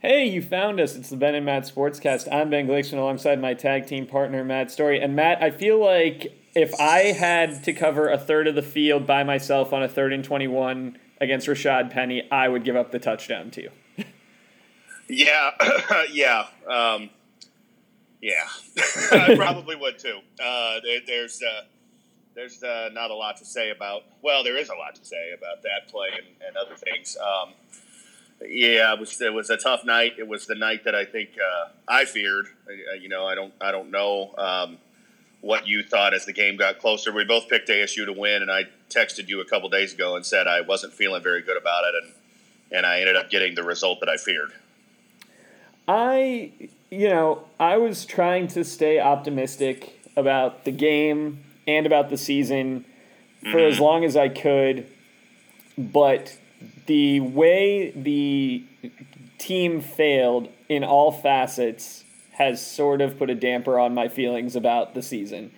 Hey, you found us. It's the Ben and Matt Sportscast. I'm Ben Glickman alongside my tag team partner, Matt Story. And Matt, I feel like if I had to cover a third of the field by myself on a third and 21 against Rashaad Penny, I would give up the touchdown to you. Yeah, yeah, um, yeah. I probably would too. Uh, there, there's uh, there's uh, not a lot to say about. Well, there is a lot to say about that play and, and other things. Um, yeah, it was it was a tough night. It was the night that I think uh, I feared. you know, I don't I don't know um, what you thought as the game got closer. We both picked ASU to win, and I texted you a couple days ago and said I wasn't feeling very good about it, and and I ended up getting the result that I feared. I, you know, I was trying to stay optimistic about the game and about the season for mm-hmm. as long as I could, but the way the team failed in all facets has sort of put a damper on my feelings about the season.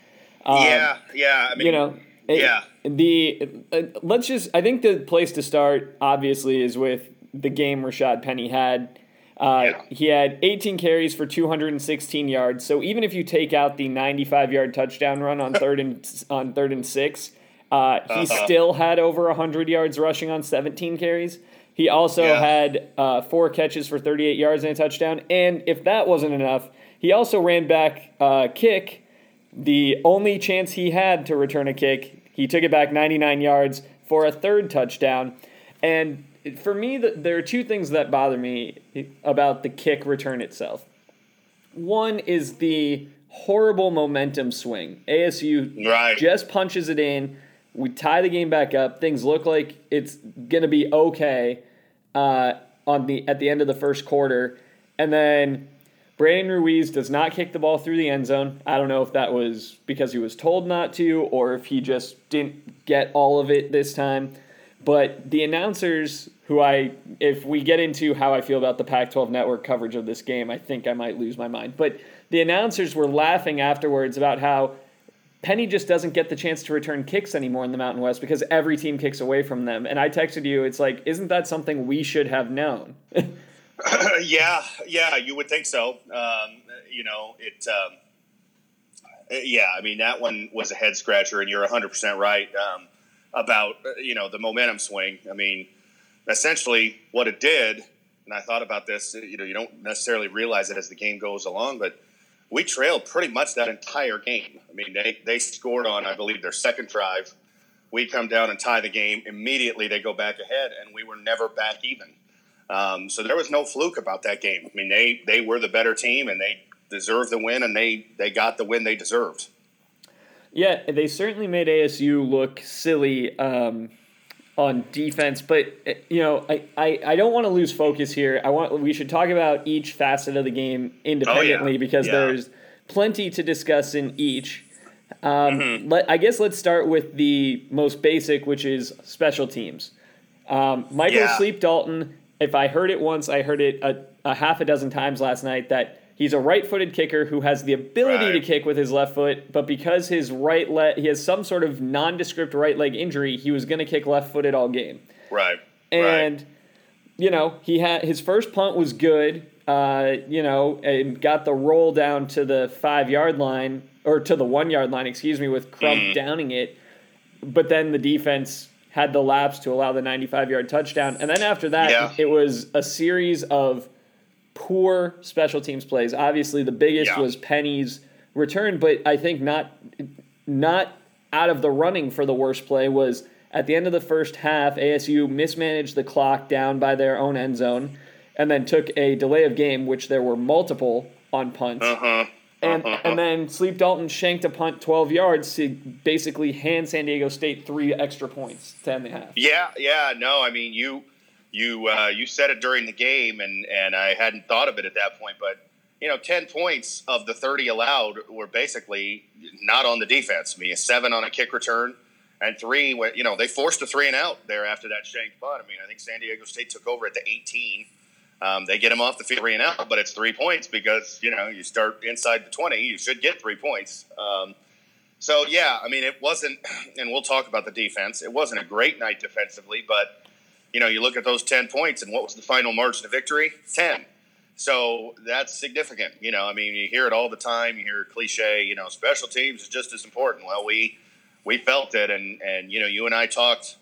Um, yeah, yeah. I mean, you know, yeah. the uh, let's just. I think the place to start, obviously, is with the game Rashaad Penny had. Uh, yeah. He had 18 carries for 216 yards. So even if you take out the 95 yard touchdown run on third and on third and six, uh, he uh-huh. still had over 100 yards rushing on 17 carries. He also yeah. had uh, four catches for 38 yards and a touchdown. And if that wasn't enough, he also ran back uh, kick. The only chance he had to return a kick, he took it back 99 yards for a third touchdown. And for me, the, there are two things that bother me about the kick return itself. One is the horrible momentum swing. ASU right. just punches it in we tie the game back up. Things look like it's going to be okay uh, on the at the end of the first quarter, and then Brandon Ruiz does not kick the ball through the end zone. I don't know if that was because he was told not to or if he just didn't get all of it this time. But the announcers, who I, if we get into how I feel about the Pac 12 network coverage of this game, I think I might lose my mind. But the announcers were laughing afterwards about how Penny just doesn't get the chance to return kicks anymore in the Mountain West because every team kicks away from them. And I texted you, it's like, isn't that something we should have known? yeah, yeah, you would think so. Um, you know, it. Um, yeah, I mean that one was a head scratcher, and you're 100 percent right um, about you know the momentum swing. I mean, essentially what it did, and I thought about this. You know, you don't necessarily realize it as the game goes along, but we trailed pretty much that entire game. I mean, they, they scored on, I believe, their second drive. We come down and tie the game. Immediately, they go back ahead, and we were never back even. Um, so there was no fluke about that game. I mean, they, they were the better team, and they deserved the win, and they, they got the win they deserved. Yeah, they certainly made ASU look silly um, on defense, but you know, I, I, I don't want to lose focus here. I want we should talk about each facet of the game independently oh, yeah. because yeah. there's plenty to discuss in each. Um, mm-hmm. let, I guess let's start with the most basic, which is special teams. Um, Michael yeah. Sleep Dalton. If I heard it once, I heard it a, a half a dozen times last night. That He's a right-footed kicker who has the ability right. to kick with his left foot, but because his right leg, he has some sort of nondescript right leg injury, he was going to kick left-footed all game. Right. And right. you know, he had his first punt was good. Uh, you know, and got the roll down to the five-yard line or to the one-yard line, excuse me, with Crump mm. downing it. But then the defense had the lapse to allow the 95-yard touchdown, and then after that, yeah. it was a series of poor special teams plays. Obviously, the biggest yeah. was Penny's return, but I think not not out of the running for the worst play was at the end of the first half. ASU mismanaged the clock down by their own end zone, and then took a delay of game, which there were multiple on punts. Uh-huh. And, uh-huh. and then Sleep Dalton shanked a punt 12 yards to basically hand San Diego State three extra points to end the half. Yeah, yeah, no, I mean you you uh, you said it during the game, and and I hadn't thought of it at that point, but you know, ten points of the thirty allowed were basically not on the defense. I mean, seven on a kick return, and three. You know, they forced a three and out there after that shanked punt. I mean, I think San Diego State took over at the eighteen. Um, they get him off the field three and out, but it's three points because you know you start inside the twenty, you should get three points. Um, so yeah, I mean, it wasn't, and we'll talk about the defense. It wasn't a great night defensively, but you know, you look at those 10 points and what was the final margin of victory? 10. So that's significant. You know, I mean, you hear it all the time. You hear cliche, you know, special teams is just as important. Well, we we felt it, and and you know, you and I talked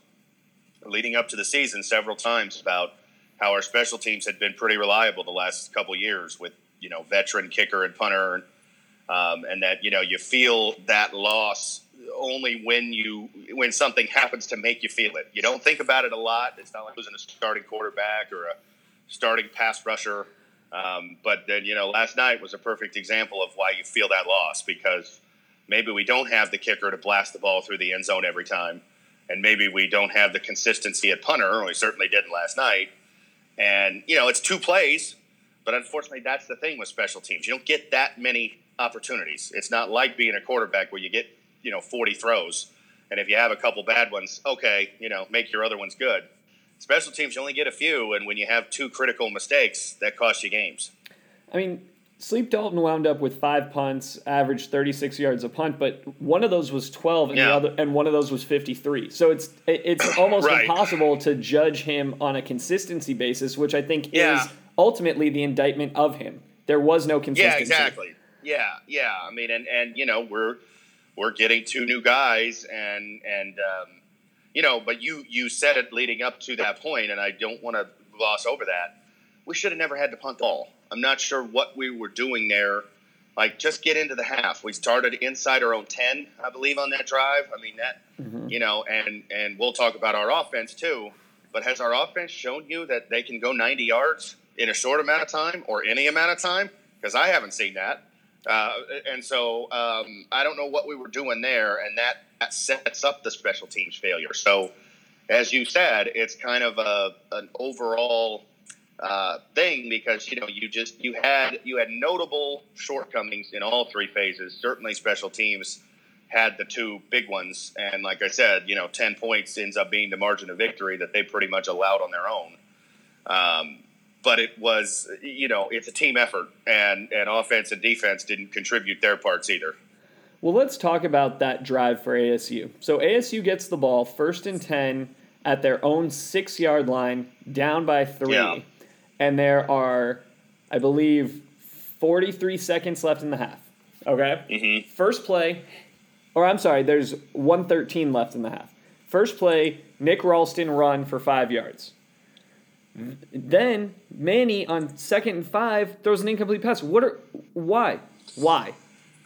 leading up to the season several times about how our special teams had been pretty reliable the last couple years with you know veteran kicker and punter, um, and that you know you feel that loss only when you when something happens to make you feel it. You don't think about it a lot. It's not like losing a starting quarterback or a starting pass rusher. Um, but then you know, last night was a perfect example of why you feel that loss because maybe we don't have the kicker to blast the ball through the end zone every time, and maybe we don't have the consistency at punter. We certainly didn't last night. And you know, it's two plays, but unfortunately, that's the thing with special teams. You don't get that many opportunities. It's not like being a quarterback where you get you know 40 throws, and if you have a couple bad ones, okay, you know, make your other ones good. Special teams, you only get a few, and when you have two critical mistakes, that costs you games. I mean, Sleep Dalton wound up with five punts, averaged 36 yards a punt, but one of those was 12 and yeah. the other and one of those was 53. So it's it's almost right. impossible to judge him on a consistency basis, which I think yeah. is ultimately the indictment of him. There was no consistency. Yeah, exactly. Yeah, yeah. I mean, and and you know, we're we're getting two new guys, and and um, you know, but you you said it leading up to that point, and I don't want to gloss over that. We should have never had to punt the ball. I'm not sure what we were doing there. Like, just get into the half. We started inside our own ten, I believe, on that drive. I mean that, mm-hmm. you know, and and we'll talk about our offense too. But has our offense shown you that they can go 90 yards in a short amount of time or any amount of time? Because I haven't seen that. Uh, and so um, I don't know what we were doing there, and that, that sets up the special teams failure. So, as you said, it's kind of a, an overall uh, thing because you know you just you had you had notable shortcomings in all three phases. Certainly, special teams had the two big ones, and like I said, you know, ten points ends up being the margin of victory that they pretty much allowed on their own. Um, but it was you know it's a team effort, and and offense and defense didn't contribute their parts either. Well, let's talk about that drive for ASU. So ASU gets the ball first and ten at their own six yard line, down by three, yeah. and there are, I believe, forty three seconds left in the half. Okay, mm-hmm. first play, or I'm sorry, there's one thirteen left in the half. First play, Nick Ralston run for five yards. Then Manny on second and five throws an incomplete pass. What are why? Why?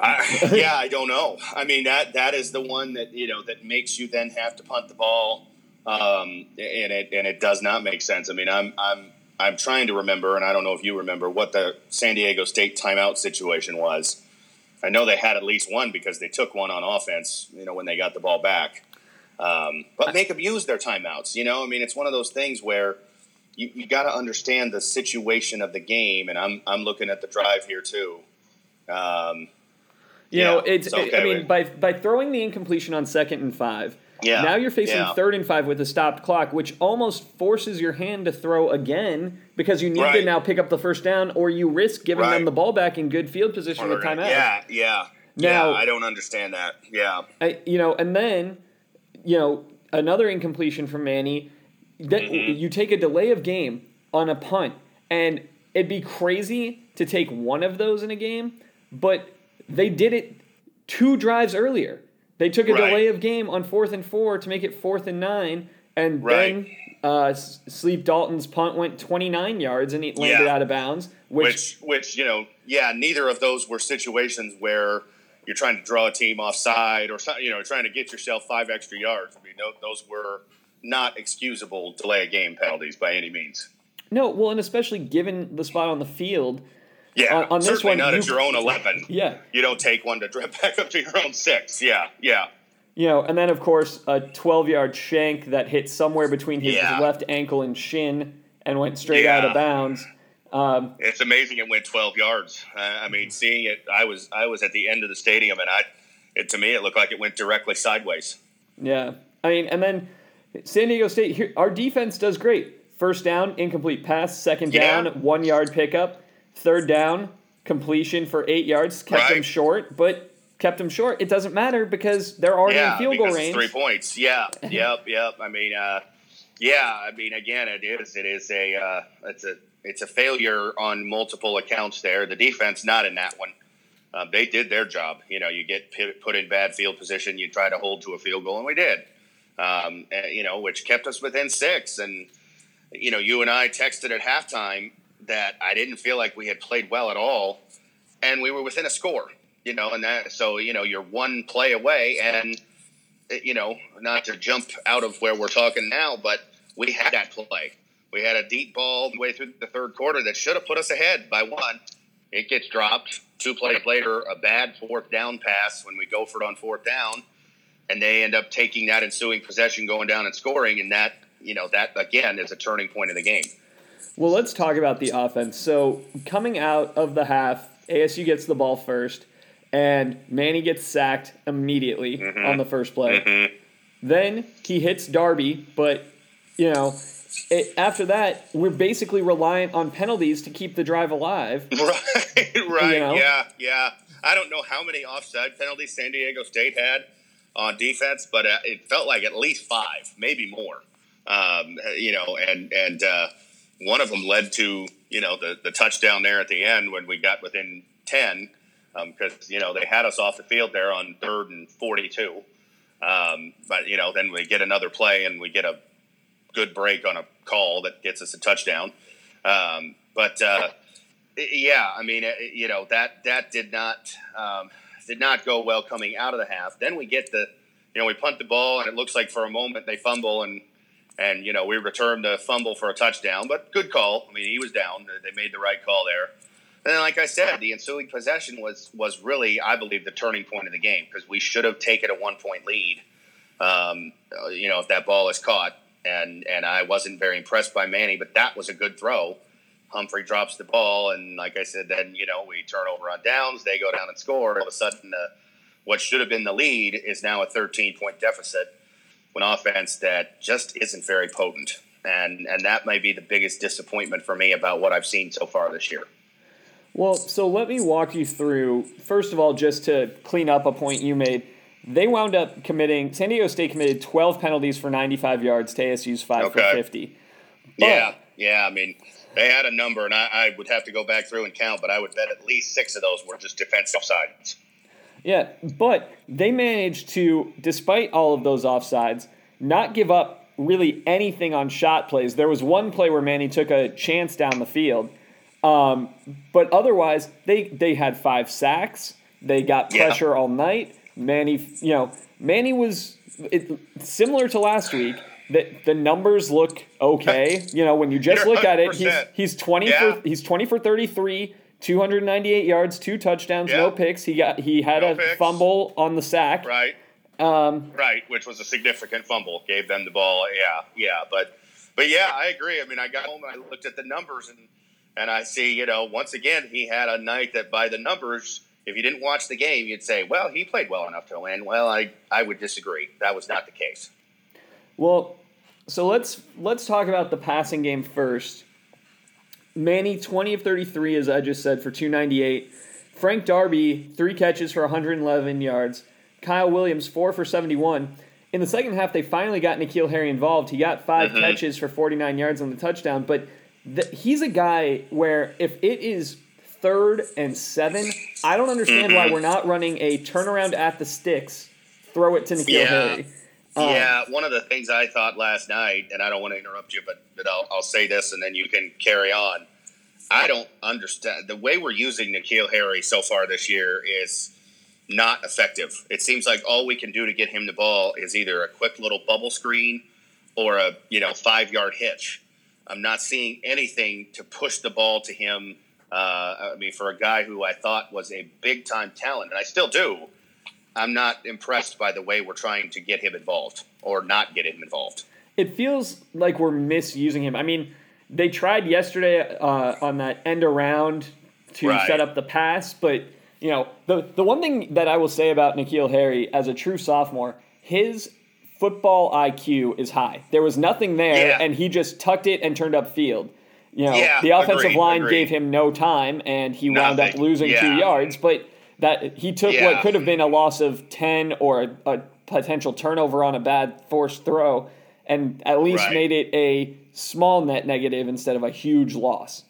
yeah, I don't know. I mean that that is the one that you know that makes you then have to punt the ball, um, and it and it does not make sense. I mean, I'm I'm I'm trying to remember, and I don't know if you remember what the San Diego State timeout situation was. I know they had at least one because they took one on offense. You know when they got the ball back, um, but make them use their timeouts. You know, I mean, it's one of those things where you, you got to understand the situation of the game, and I'm I'm looking at the drive here too. Um, you yeah, know, it's. okay I mean, by by throwing the incompletion on second and five, yeah, now you're facing yeah. third and five with a stopped clock, which almost forces your hand to throw again because you need right. to now pick up the first down, or you risk giving right. them the ball back in good field position with timeout. Yeah, yeah. Now yeah, I don't understand that. Yeah, I, you know, and then you know another incompletion from Manny that mm-hmm. you take a delay of game on a punt, and it'd be crazy to take one of those in a game, but they did it two drives earlier. They took a right. delay of game on fourth and four to make it fourth and nine, and right. then uh, Sleep Dalton's punt went 29 yards and he landed yeah. out of bounds. Which, which, which, you know, yeah, neither of those were situations where you're trying to draw a team offside or you know trying to get yourself five extra yards. I mean, those were not excusable delay of game penalties by any means. No, well, and especially given the spot on the field. Yeah, on, on this one, not you, at your own eleven. Yeah, you don't take one to drip back up to your own six. Yeah, yeah. You know, and then of course a twelve-yard shank that hit somewhere between his yeah. left ankle and shin and went straight yeah. out of bounds. Um, it's amazing it went twelve yards. Uh, I mean, seeing it, I was I was at the end of the stadium, and I, it to me, it looked like it went directly sideways. Yeah, I mean, and then San Diego State, here, our defense does great. First down, incomplete pass. Second down, yeah. one yard pickup. Third down, completion for eight yards. Kept right. them short, but kept them short. It doesn't matter because they're already yeah, in field goal range. Three points. Yeah. yep. Yep. I mean, uh, yeah. I mean, again, it is. It is a. Uh, it's a. it's a failure on multiple accounts there. The defense not in that one. Um, they did their job. You know, you get put in bad field position, you try to hold to a field goal, and we did. Um, you know, which kept us within six. And you know, you and I texted at halftime that I didn't feel like we had played well at all, and we were within a score. You know, and that so you know you're one play away, and you know, not to jump out of where we're talking now, but we had that play. We had a deep ball way through the third quarter that should have put us ahead by one. It gets dropped. Two plays later, a bad fourth down pass when we go for it on fourth down, and they end up taking that ensuing possession, going down and scoring, and that you know that again is a turning point in the game. Well, let's talk about the offense. So coming out of the half, ASU gets the ball first, and Manny gets sacked immediately mm-hmm. on the first play. Mm-hmm. Then he hits Darby, but you know it, after that, we're basically reliant on penalties to keep the drive alive. Right, right, you know? yeah, yeah. I don't know how many offside penalties San Diego State had on defense, but uh, it felt like at least five, maybe more. Um, you know, and and uh, one of them led to you know the the touchdown there at the end when we got within ten because um, you know they had us off the field there on third and forty two. Um, but you know, then we get another play and we get a good break on a call that gets us a touchdown. Um, but uh, yeah, I mean, you know that that did not did not go well coming out of the half. Then we get the, you know, we punt the ball and it looks like for a moment they fumble and and you know we return the fumble for a touchdown. But good call. I mean, he was down. They made the right call there. And like I said, the ensuing possession was was really, I believe, the turning point of the game because we should have taken a one point lead. Um, you know, if that ball is caught, and and I wasn't very impressed by Manny, but that was a good throw. Humphrey drops the ball, and like I said, then you know we turn over on downs. They go down and score. All of a sudden, uh, what should have been the lead is now a 13 point deficit. An offense that just isn't very potent, and and that may be the biggest disappointment for me about what I've seen so far this year. Well, so let me walk you through. First of all, just to clean up a point you made they wound up committing. San Diego State committed 12 penalties for 95 yards to ASU's five okay. for 50. But, yeah, yeah. I mean, they had a number, and I, I, would have to go back through and count, but I would bet at least six of those were just defensive offsides. Yeah, but they managed to, despite all of those offsides, not give up really anything on shot plays. There was one play where Manny took a chance down the field, um, but otherwise they they had five sacks. They got pressure yeah. all night. Manny, you know, Manny was it, similar to last week. That the numbers look okay. You know, when you just look at it, he's he's twenty yeah. for he's twenty for thirty three. 298 yards, two touchdowns, no picks. He got he had no a picks. fumble on the sack. Right. Um, right, which was a significant fumble. Gave them the ball. Yeah, yeah, but but yeah, I agree. I mean, I got home and I looked at the numbers and and I see, you know, once again he had a night that by the numbers if you didn't watch the game, you'd say, well, he played well enough to win. Well, I, I would disagree. That was not the case. Well, so let's let's talk about the passing game first. Manny, 20 of 33, as I just said, for 298. Frank Darby, three catches for 111 yards. Kyle Williams, four for 71. In the second half, they finally got N'Keal Harry involved. He got 5 mm-hmm. catches for 49 yards on the touchdown, but the, he's a guy where if it is third and seven. I don't understand why we're not running a turnaround at the sticks, throw it to N'Keal yeah. Harry. Um, yeah, one of the things I thought last night, and I don't want to interrupt you, but, but I'll, I'll say this and then you can carry on. I don't understand the way we're using N'Keal Harry so far this year is not effective. It seems like all we can do to get him the ball is either a quick little bubble screen or a you know five yard hitch. I'm not seeing anything to push the ball to him uh, I mean, for a guy who I thought was a big time talent, and I still do, I'm not impressed by the way we're trying to get him involved or not get him involved. It feels like we're misusing him. I mean, they tried yesterday uh, on that end around to right. set up the pass, but you know the the one thing that I will say about N'Keal Harry as a true sophomore, his football IQ is high. There was nothing there, yeah. and he just tucked it and turned up field. You know, yeah, the offensive agreed, line agreed. gave him no time, and he Nothing. wound up losing yeah. two yards. But that he took yeah. what could have been a loss of ten or a, a, potential turnover on a bad forced throw, and at least right. made it a small net negative instead of a huge loss.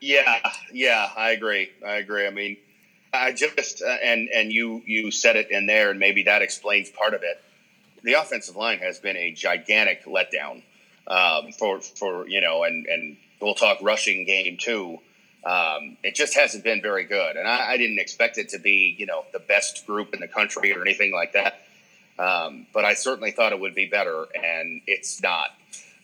Yeah, yeah, I agree. I agree. I mean, I just uh, and and you you said it in there, and maybe that explains part of it. The offensive line has been a gigantic letdown um, for for you know, and and we'll talk rushing game too. Um, it just hasn't been very good, and I, I, didn't expect it to be you know the best group in the country or anything like that. Um, but I certainly thought it would be better, and it's not.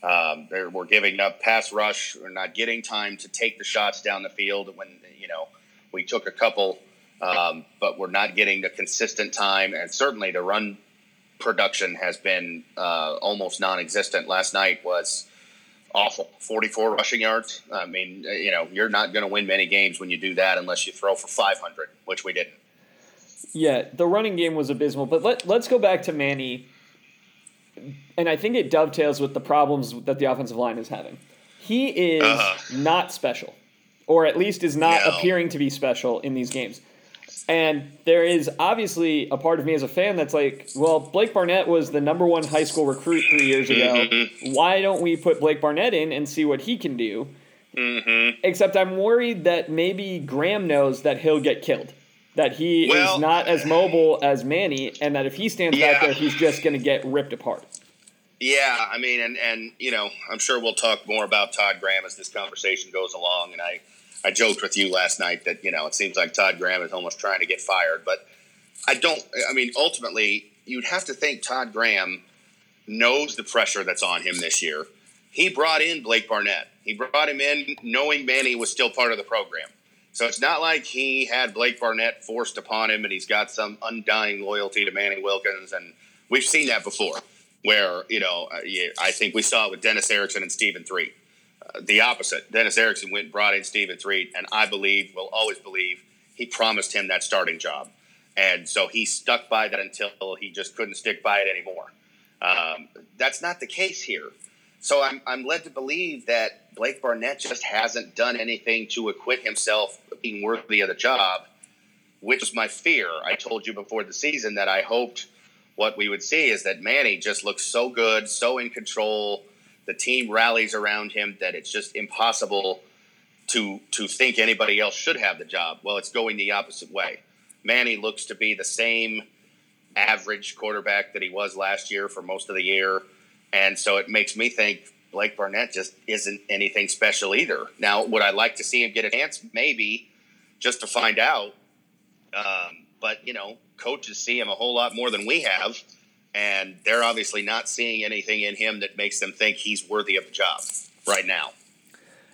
Um, we're giving up pass rush. We're not getting time to take the shots down the field when you know we took a couple, um, but we're not getting the consistent time. And certainly the run production has been uh, almost non-existent. Last night was awful. Forty-four rushing yards. I mean, you know, you're not going to win many games when you do that unless you throw for five hundred, which we didn't. Yeah, the running game was abysmal. But let, let's go back to Manny and I think it dovetails with the problems that the offensive line is having. He is uh-huh. not special, or at least is not no. appearing to be special in these games. And there is obviously a part of me as a fan that's like, well, Blake Barnett was the number one high school recruit three years ago. Mm-hmm. Why don't we put Blake Barnett in and see what he can do? Mm-hmm. Except I'm worried that maybe Graham knows that he'll get killed that he well, is not as mobile as Manny, and that if he stands yeah. back there, he's just going to get ripped apart. Yeah, I mean, and and you know, I'm sure we'll talk more about Todd Graham as this conversation goes along. And I, I joked with you last night that you know it seems like Todd Graham is almost trying to get fired, but I don't. I mean, ultimately, you'd have to think Todd Graham knows the pressure that's on him this year. He brought in Blake Barnett. He brought him in knowing Manny was still part of the program. So it's not like he had Blake Barnett forced upon him and he's got some undying loyalty to Manny Wilkins. And we've seen that before, where, you know, I think we saw it with Dennis Erickson and Stephen Threet. The opposite. Dennis Erickson went and brought in Stephen Threet, and I believe, will always believe, he promised him that starting job. And so he stuck by that until he just couldn't stick by it anymore. Um, that's not the case here. So I'm, I'm led to believe that Blake Barnett just hasn't done anything to acquit himself being worthy of the job, which was my fear. I told you before the season that I hoped what we would see is that Manny just looks so good, so in control. The team rallies around him that it's just impossible to to think anybody else should have the job. Well, it's going the opposite way. Manny looks to be the same average quarterback that he was last year for most of the year. And so it makes me think Blake Barnett just isn't anything special either. Now, would I like to see him get a chance? Maybe, just to find out. Um, but, you know, coaches see him a whole lot more than we have. And they're obviously not seeing anything in him that makes them think he's worthy of the job right now.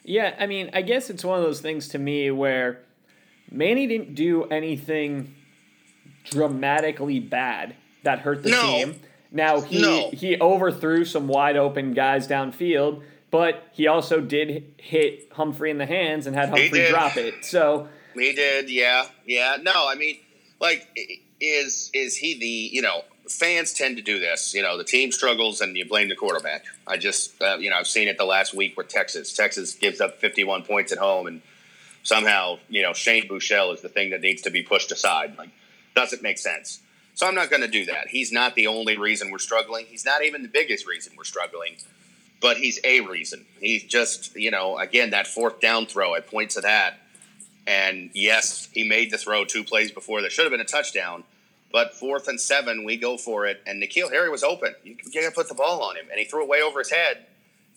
Yeah, I mean, I guess it's one of those things to me where Manny didn't do anything dramatically bad that hurt the no. team. Now he no. he overthrew some wide open guys downfield, but he also did hit Humphrey in the hands and had Humphrey drop it. So he did, yeah, yeah. No, I mean, like, is is he the you know fans tend to do this. You know, the team struggles and you blame the quarterback. I just, uh, you know, I've seen it the last week with Texas. Texas gives up 51 points at home, and somehow, you know, Shane Buechele is the thing that needs to be pushed aside. Like, doesn't make sense. So I'm not going to do that. He's not the only reason we're struggling. He's not even the biggest reason we're struggling, but he's a reason. He's just, you know, again, that fourth down throw, I point to that. And yes, he made the throw two plays before that should have been a touchdown. But fourth and seven, we go for it. And N'Keal Harry was open. You got to put the ball on him. And he threw it way over his head.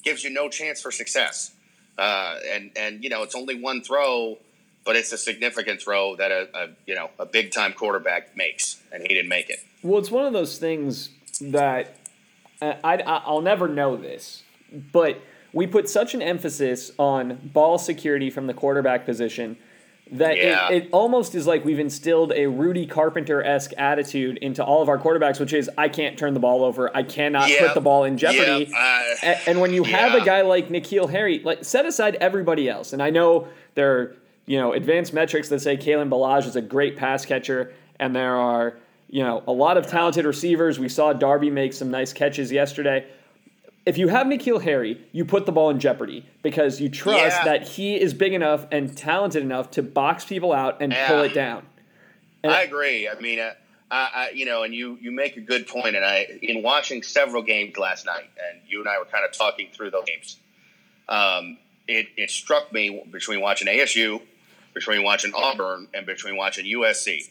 Gives you no chance for success. Uh, and, and, you know, it's only one throw but it's a significant throw that a, a you know a big time quarterback makes, and he didn't make it. Well, it's one of those things that uh, I, I'll never know this, but we put such an emphasis on ball security from the quarterback position that yeah. it, it, almost is like we've instilled a Rudy Carpenter esque attitude into all of our quarterbacks, which is I can't turn the ball over, I cannot yep. put the ball in jeopardy. Yep. Uh, and, and, when you yeah. have a guy like N'Keal Harry, like set aside everybody else, and I know there are you know, advanced metrics that say Kalen Ballage is a great pass catcher, and there are, you know, a lot of talented receivers. We saw Darby make some nice catches yesterday. If you have N'Keal Harry, you put the ball in jeopardy because you trust yeah. that he is big enough and talented enough to box people out and yeah. pull it down. And I agree. I mean, uh, I, I, you know, and you you make a good point. And I, in watching several games last night, and you and I were kind of talking through those games. Um, it, it struck me between watching ASU, between watching Auburn, and between watching USC,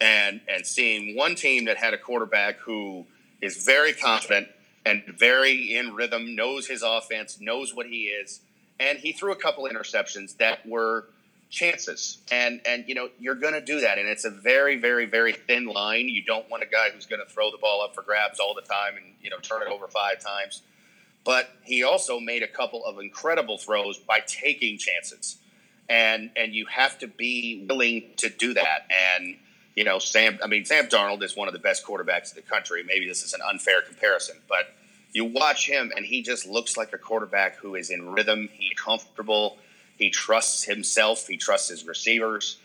and and seeing one team that had a quarterback who is very confident and very in rhythm, knows his offense, knows what he is, and he threw a couple interceptions that were chances. And and you know you're going to do that, and it's a very very very thin line. You don't want a guy who's going to throw the ball up for grabs all the time and you know turn it over five times. But he also made a couple of incredible throws by taking chances, and and you have to be willing to do that. And you know Sam, I mean Sam Darnold is one of the best quarterbacks in the country. Maybe this is an unfair comparison, but you watch him and he just looks like a quarterback who is in rhythm. He's comfortable he trusts himself. He trusts his receivers,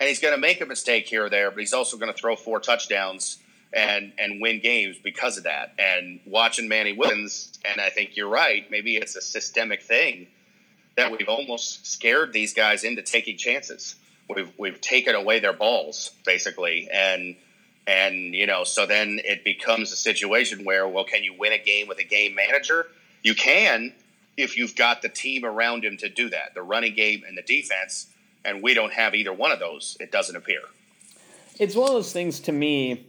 and he's going to make a mistake here or there, but he's also going to throw four touchdowns and and win games because of that. And watching Manny Williams, and I think you're right. Maybe it's a systemic thing that we've almost scared these guys into taking chances. We've we've taken away their balls basically, and and you know, so then it becomes a situation where, well, can you win a game with a game manager? You can, if you've got the team around him to do that, the running game and the defense, and we don't have either one of those, it doesn't appear. It's one of those things to me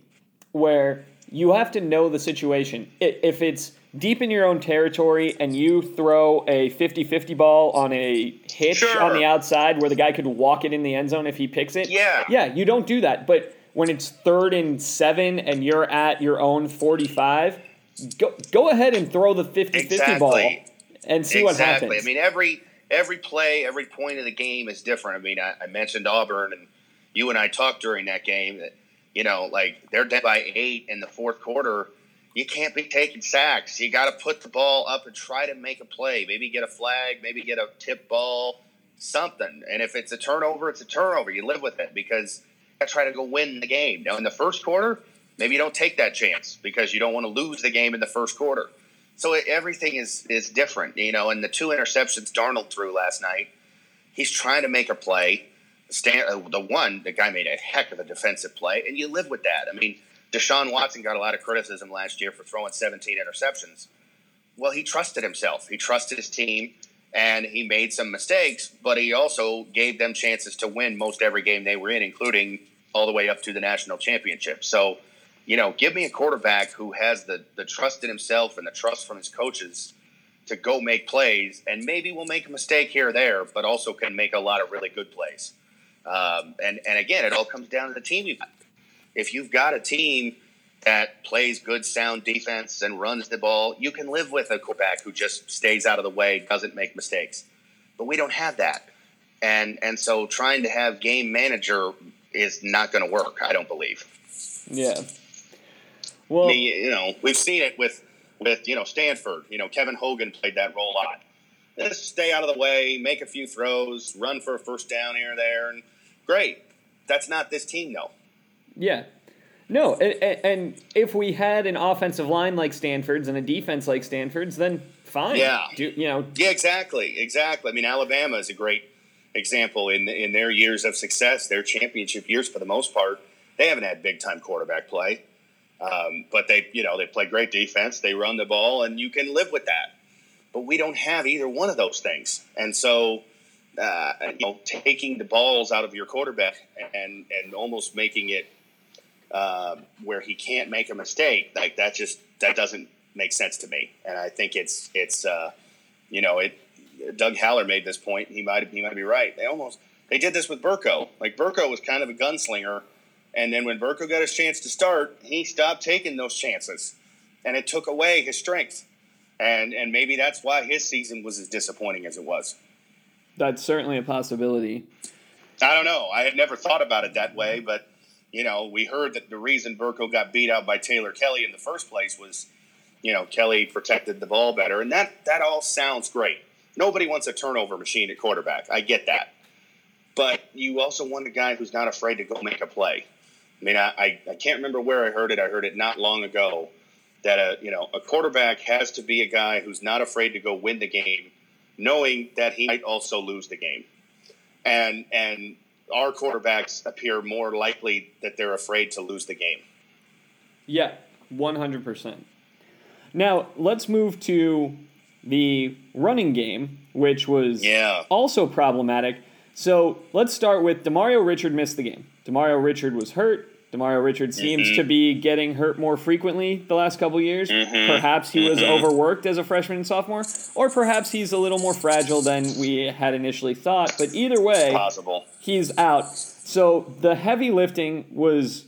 where you have to know the situation. If it's deep in your own territory and you throw a 50 50 ball on a hitch sure. on the outside where the guy could walk it in the end zone if he picks it, yeah, yeah, you don't do that. But when it's third and seven and you're at your own 45, go, go ahead and throw the 50 50 exactly. ball and see exactly. what happens. I mean, every every play, every point of the game is different. I mean, I, I, mentioned Auburn, and you and I talked during that game that you know, like they're dead by eight in the fourth quarter. You can't be taking sacks. You got to put the ball up and try to make a play. Maybe get a flag. Maybe get a tip ball. Something. And if it's a turnover, it's a turnover. You live with it because you try to go win the game. Now, in the first quarter, maybe you don't take that chance because you don't want to lose the game in the first quarter. So it, everything is is different, you know. And the two interceptions Darnold threw last night, he's trying to make a play. Stan, uh, the one, the guy made a heck of a defensive play, and you live with that. I mean, Deshaun Watson got a lot of criticism last year for throwing 17 interceptions. Well, he trusted himself. He trusted his team, and he made some mistakes, but he also gave them chances to win most every game they were in, including all the way up to the national championship. So you know, give me a quarterback who has the the trust in himself and the trust from his coaches to go make plays, and maybe we'll make a mistake here or there, but also can make a lot of really good plays. Um, and and again, it all comes down to the team you got. If you've got a team that plays good, sound defense and runs the ball, you can live with a quarterback who just stays out of the way, doesn't make mistakes. But we don't have that, and and so trying to have game manager is not going to work. I don't believe. Yeah, well, I mean, you know, we've seen it with with you know Stanford. You know, Kevin Hogan played that role a lot. Just stay out of the way, make a few throws, run for a first down here or there, and great. That's not this team, though. Yeah. No, and, and if we had an offensive line like Stanford's and a defense like Stanford's, then fine. Yeah. Do, you know. Yeah, exactly, exactly. I mean, Alabama is a great example in in their years of success, their championship years for the most part. They haven't had big time quarterback play. Um, but they, you know, they play great defense. They run the ball, and you can live with that. But we don't have either one of those things, and so uh, you know, taking the balls out of your quarterback and and almost making it uh, where he can't make a mistake, like that just that doesn't make sense to me. And I think it's it's uh, you know it. Doug Haller made this point. He might he might be right. They almost they did this with Burko. Like Burko was kind of a gunslinger and then when Burko got his chance to start, he stopped taking those chances, and it took away his strength. And and maybe that's why his season was as disappointing as it was. That's certainly a possibility. I don't know. I had never thought about it that way, but you know, we heard that the reason Burko got beat out by Taylor Kelly in the first place was, you know, Kelly protected the ball better, and that that all sounds great. Nobody wants a turnover machine at quarterback. I get that, but you also want a guy who's not afraid to go make a play. I mean, I, I, can't remember where I heard it. I heard it not long ago that a you know a quarterback has to be a guy who's not afraid to go win the game, knowing that he might also lose the game, and and our quarterbacks appear more likely that they're afraid to lose the game. Yeah, one hundred percent. Now let's move to the running game, which was yeah. also problematic. So let's start with Demario Richard missed the game. Demario Richard was hurt. Demario Richard seems mm-hmm. to be getting hurt more frequently the last couple years. Mm-hmm. Perhaps he was mm-hmm. overworked as a freshman and sophomore, or perhaps he's a little more fragile than we had initially thought. But either way, possible. He's out. So the heavy lifting was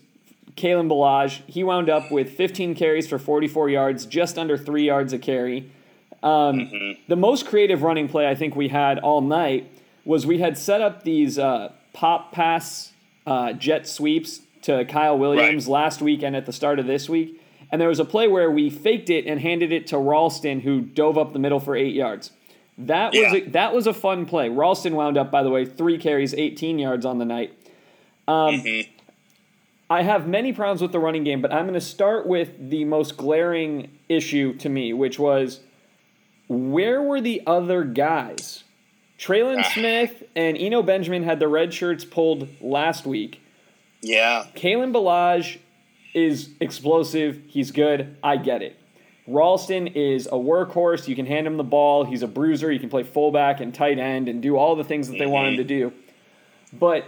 Kalen Ballage. He wound up with 15 carries for 44 yards, just under three yards a carry. Um, mm-hmm. The most creative running play I think we had all night was we had set up these uh, pop pass uh, jet sweeps to Kyle Williams Right. last week and at the start of this week. And there was a play where we faked it and handed it to Ralston, who dove up the middle for eight yards. That was a, that was a fun play. Ralston wound up, by the way, three carries, 18 yards on the night. Um, Mhm. I have many problems with the running game, but I'm going to start with the most glaring issue to me, which was where were the other guys? Trelon Ah. Smith and Eno Benjamin had the red shirts pulled last week. Yeah. Kalen Ballage is explosive. He's good. I get it. Ralston is a workhorse. You can hand him the ball. He's a bruiser. He can play fullback and tight end and do all the things that they want him to do. But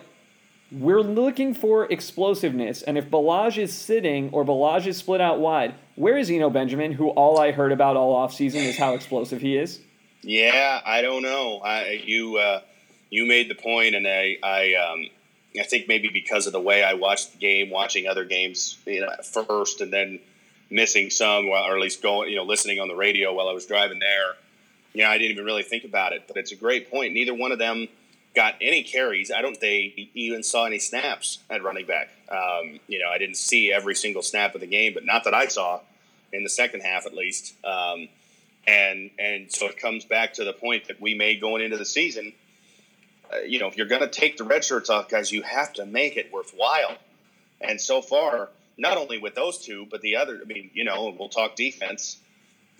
we're looking for explosiveness. And if Ballage is sitting or Ballage is split out wide, where is Eno Benjamin, who all I heard about all offseason is how explosive he is? Yeah, I don't know. I you uh, you made the point, and I I um, I think maybe because of the way I watched the game, watching other games you know, first, and then missing some, or at least going you know listening on the radio while I was driving there. Yeah, I didn't even really think about it, but it's a great point. Neither one of them got any carries. I don't they even saw any snaps at running back. Um, you know, I didn't see every single snap of the game, but not that I saw in the second half at least. Um, and and so it comes back to the point that we made going into the season. Uh, you know, if you're going to take the red shirts off, guys, you have to make it worthwhile. And so far, not only with those two, but the other. I mean, you know, we'll talk defense.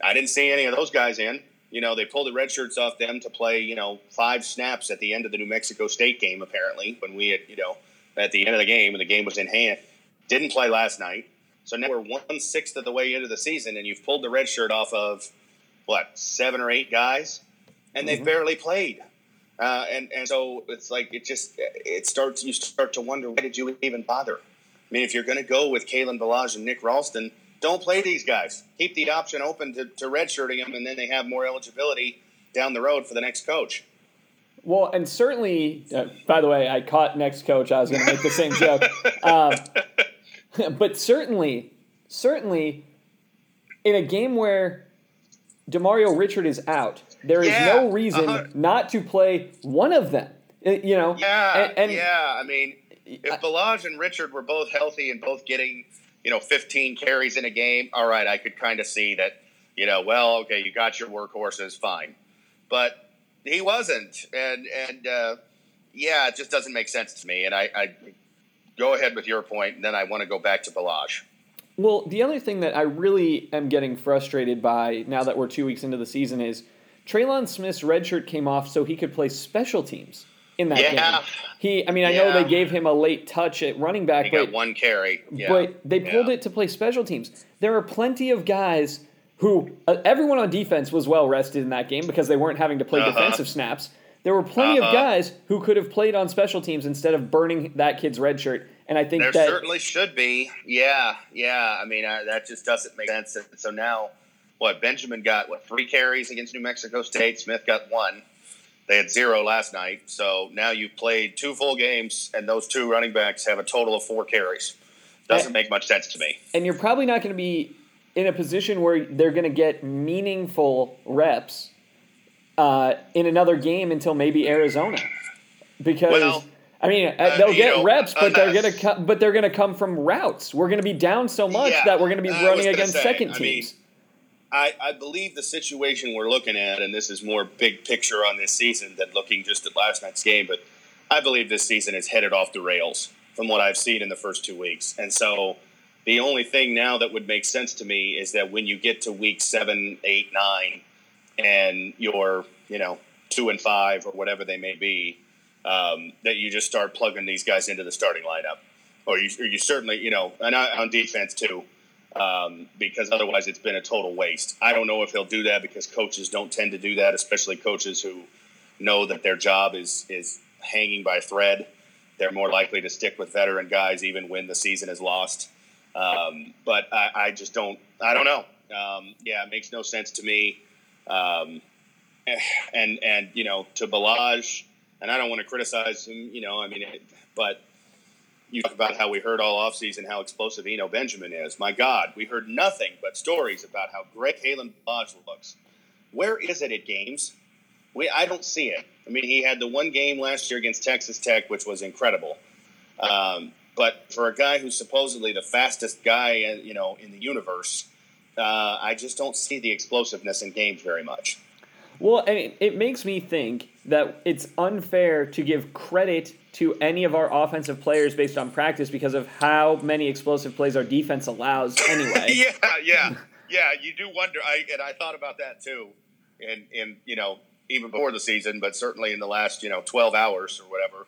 I didn't see any of those guys in. You know, they pulled the red shirts off them to play. You know, five snaps at the end of the New Mexico State game. Apparently, when we had you know at the end of the game and the game was in hand, didn't play last night. So now we're one sixth of the way into the season, and you've pulled the red shirt off of what seven or eight guys, and they've Mhm. barely played. Uh, and and so it's like it just it starts you start to wonder why did you even bother? I mean, if you're going to go with Kalen Ballage and Nick Ralston, don't play these guys. Keep the option open to, to redshirting them, and then they have more eligibility down the road for the next coach. Well, and certainly, uh, by the way, I caught next coach. I was going to make the same joke. Um, but certainly, certainly, in a game where Demario Richard is out, there is Yeah, no reason uh-huh. not to play one of them. You know, Yeah, and, and yeah. I mean, if Ballage and Richard were both healthy and both getting, you know, 15 carries in a game, all right, I could kind of see that, you know, well, okay, you got your workhorses, fine. But he wasn't, and and uh, yeah, it just doesn't make sense to me. And I, I go ahead with your point, and then I want to go back to Ballage. Well, the other thing that I really am getting frustrated by now that we're two weeks into the season is Trelon Smith's red shirt came off so he could play special teams in that Yeah. game. He, I mean, I know they gave him a late touch at running back, He but got one carry, yeah. but they pulled Yeah. it to play special teams. There are plenty of guys who uh, everyone on defense was well rested in that game because they weren't having to play Uh-huh. defensive snaps. There were plenty of Uh-huh. guys who could have played on special teams instead of burning that kid's red shirt. And I think There that certainly should be. Yeah, yeah. I mean, uh, that just doesn't make sense. And So now, what? Benjamin got what three carries against New Mexico State. Smith got one. They had zero last night. So now you've played two full games, and those two running backs have a total of four carries. Doesn't make much sense to me. and you're probably not going to be in a position where they're going to get meaningful reps uh, in another game until maybe Arizona, because Well, I mean uh, uh, they'll get know, reps, but they're going to co- but they're going to come from routes. We're going to be down so much Yeah, that we're going to be running gonna against say, second I mean, teams. I, I believe the situation we're looking at, and this is more big picture on this season than looking just at last night's game, but I believe this season is headed off the rails from what I've seen in the first two weeks. And so the only thing now that would make sense to me is that when you get to week seven, eight, nine, and you're, you know, two and five or whatever they may be, um, that you just start plugging these guys into the starting lineup. Or you, or you certainly, you know, and I, on defense too. Um, because otherwise it's been a total waste. I don't know if he'll do that because coaches don't tend to do that, especially coaches who know that their job is is hanging by a thread. They're more likely to stick with veteran guys even when the season is lost. Um, but I, I, just don't. I don't know. Um, yeah, it makes no sense to me. Um, and and you know to Ballage, and I don't want to criticize him. You know, I mean, but you talk about how we heard all offseason how explosive Eno Benjamin is. My God, we heard nothing but stories about how great Kalen Ballage looks. Where is it at games? We, I don't see it. I mean, he had the one game last year against Texas Tech, which was incredible. Um, but for a guy who's supposedly the fastest guy, uh, you know, in the universe, uh, I just don't see the explosiveness in games very much. Well, I mean, it makes me think that it's unfair to give credit to any of our offensive players based on practice because of how many explosive plays our defense allows anyway. yeah, yeah, yeah. You do wonder. I and I thought about that too, and and you know even before the season, but certainly in the last you know twelve hours or whatever,